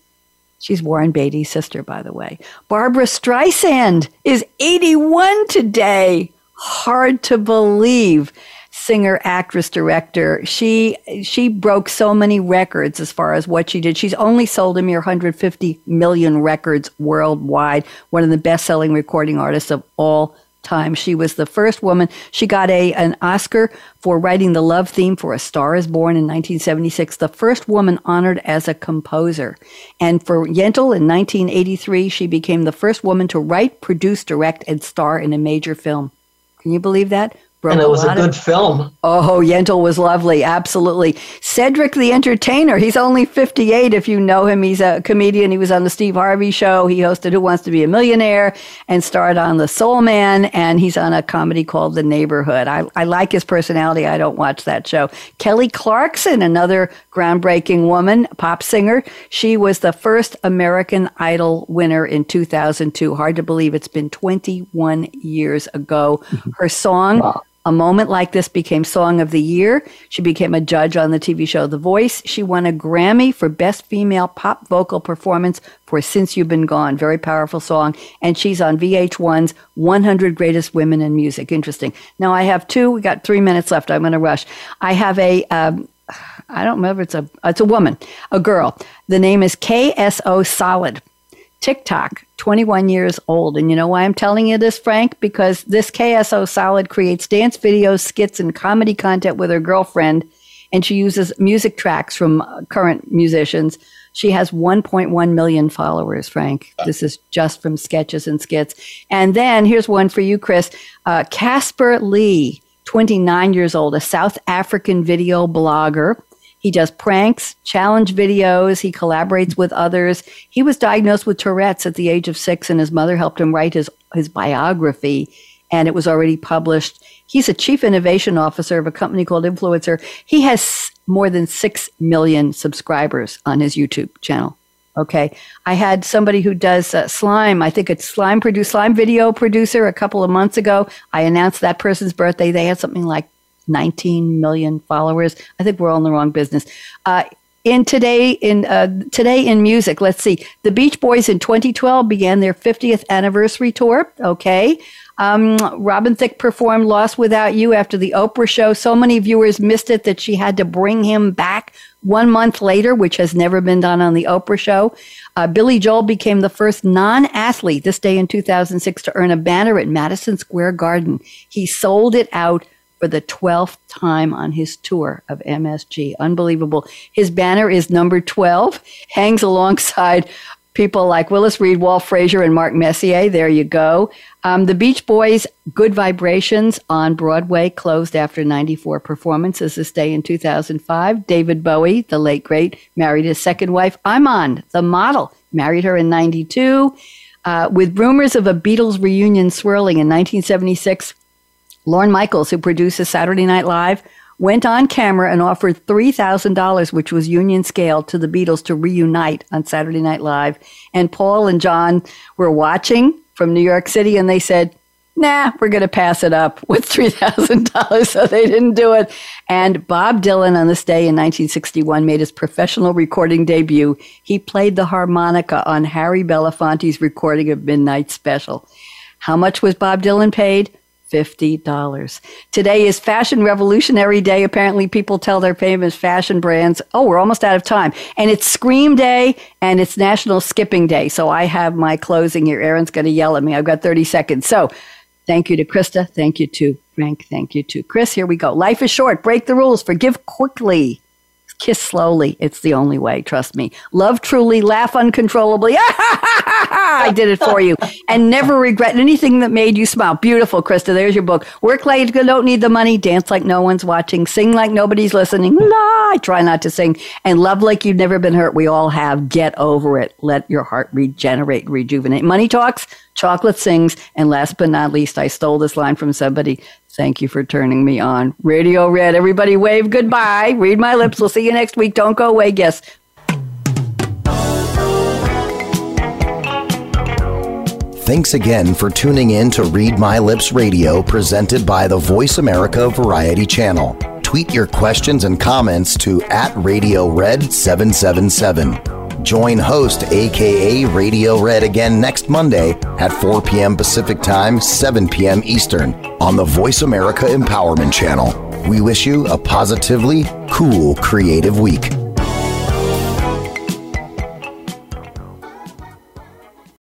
She's Warren Beatty's sister, by the way. Barbra Streisand is 81 today. Hard to believe singer, actress, director. She she broke so many records as far as what she did. She's only sold a mere 150 million records worldwide. One of the best-selling recording artists of all time. She was the first woman. She got a an Oscar for writing the love theme for A Star Is Born in 1976. The first woman honored as a composer. And for Yentl in 1983, she became the first woman to write, produce, direct, and star in a major film. Can you believe that? And it was a, a good of, film. Oh, Yentl was lovely. Absolutely. Cedric the Entertainer. He's only 58 if you know him. He's a comedian. He was on the Steve Harvey show. He hosted Who Wants to Be a Millionaire and starred on The Soul Man. And he's on a comedy called The Neighborhood. I, I like his personality. I don't watch that show. Kelly Clarkson, another groundbreaking woman, pop singer. She was the first American Idol winner in 2002. Hard to believe it's been 21 years ago. Her song, wow. A moment like this became Song of the Year. She became a judge on the TV show The Voice. She won a Grammy for Best Female Pop Vocal Performance for Since You've Been Gone. Very powerful song. And she's on VH1's 100 Greatest Women in Music. Interesting. Now I have two. We got three minutes left. I'm going to rush. I have a. Um, I don't remember. It's a. It's a woman, a girl. The name is KSO Solid. TikTok, 21 years old. And you know why I'm telling you this, Frank? Because this KSO Solid creates dance videos, skits, and comedy content with her girlfriend, and she uses music tracks from uh, current musicians. She has 1.1 million followers, Frank. This is just from sketches and skits. And then here's one for you, Chris. Uh, Casper Lee, 29 years old, a South African video blogger. He does pranks, challenge videos. He collaborates with others. He was diagnosed with Tourette's at the age of six, and his mother helped him write his, his biography, and it was already published. He's a chief innovation officer of a company called Influencer. He has more than 6 million subscribers on his YouTube channel. Okay. I had somebody who does uh, slime. I think it's slime produce slime video producer a couple of months ago. I announced that person's birthday. They had something like 19 million followers. I think we're all in the wrong business. Uh, in today in uh, today in music, let's see. The Beach Boys in 2012 began their 50th anniversary tour. Okay. Um, Robin Thicke performed Lost Without You after the Oprah show. So many viewers missed it that she had to bring him back one month later, which has never been done on the Oprah show. Uh, Billy Joel became the first non athlete this day in 2006 to earn a banner at Madison Square Garden. He sold it out for the 12th time on his tour of MSG. Unbelievable. His banner is number 12, (laughs) hangs alongside people like Willis Reed, Walt Frazier, and Mark Messier. There you go. Um, the Beach Boys' Good Vibrations on Broadway closed after 94 performances this day in 2005. David Bowie, the late great, married his second wife, Iman, the model, married her in 92. Uh, with rumors of a Beatles reunion swirling in 1976, Lorne Michaels, who produces Saturday Night Live, went on camera and offered $3,000, which was union scale, to the Beatles to reunite on Saturday Night Live. And Paul and John were watching from New York City and they said, nah, we're going to pass it up (laughs) with $3,000. So they didn't do it. And Bob Dylan on this day in 1961 made his professional recording debut. He played the harmonica on Harry Belafonte's recording of Midnight Special. How much was Bob Dylan paid? $50. Today is Fashion Revolutionary Day. Apparently, people tell their famous fashion brands, oh, we're almost out of time. And it's Scream Day and it's National Skipping Day. So I have my closing here. Aaron's going to yell at me. I've got 30 seconds. So thank you to Christa. Thank you to Frank. Thank you to Chris. Here we go. Life is short. Break the rules. Forgive quickly. Kiss slowly. It's the only way. Trust me. Love truly. Laugh uncontrollably. (laughs) I did it for you. And never regret anything that made you smile. Beautiful, Christa. There's your book. Work like you don't need the money. Dance like no one's watching. Sing like nobody's listening. La, I try not to sing. And love like you've never been hurt. We all have. Get over it. Let your heart regenerate, rejuvenate. Money talks. Chocolate sings. And last but not least, I stole this line from somebody. Thank you for turning me on. Radio Red. Everybody wave goodbye. Read my lips. We'll see you next week. Don't go away. Yes. Thanks again for tuning in to Read My Lips Radio presented by the Voice America Variety Channel. Tweet your questions and comments to at Radio Red 777. Join host aka Radio Red again next Monday at 4 p.m. Pacific Time, 7 p.m. Eastern on the Voice America Empowerment Channel. We wish you a positively cool creative week.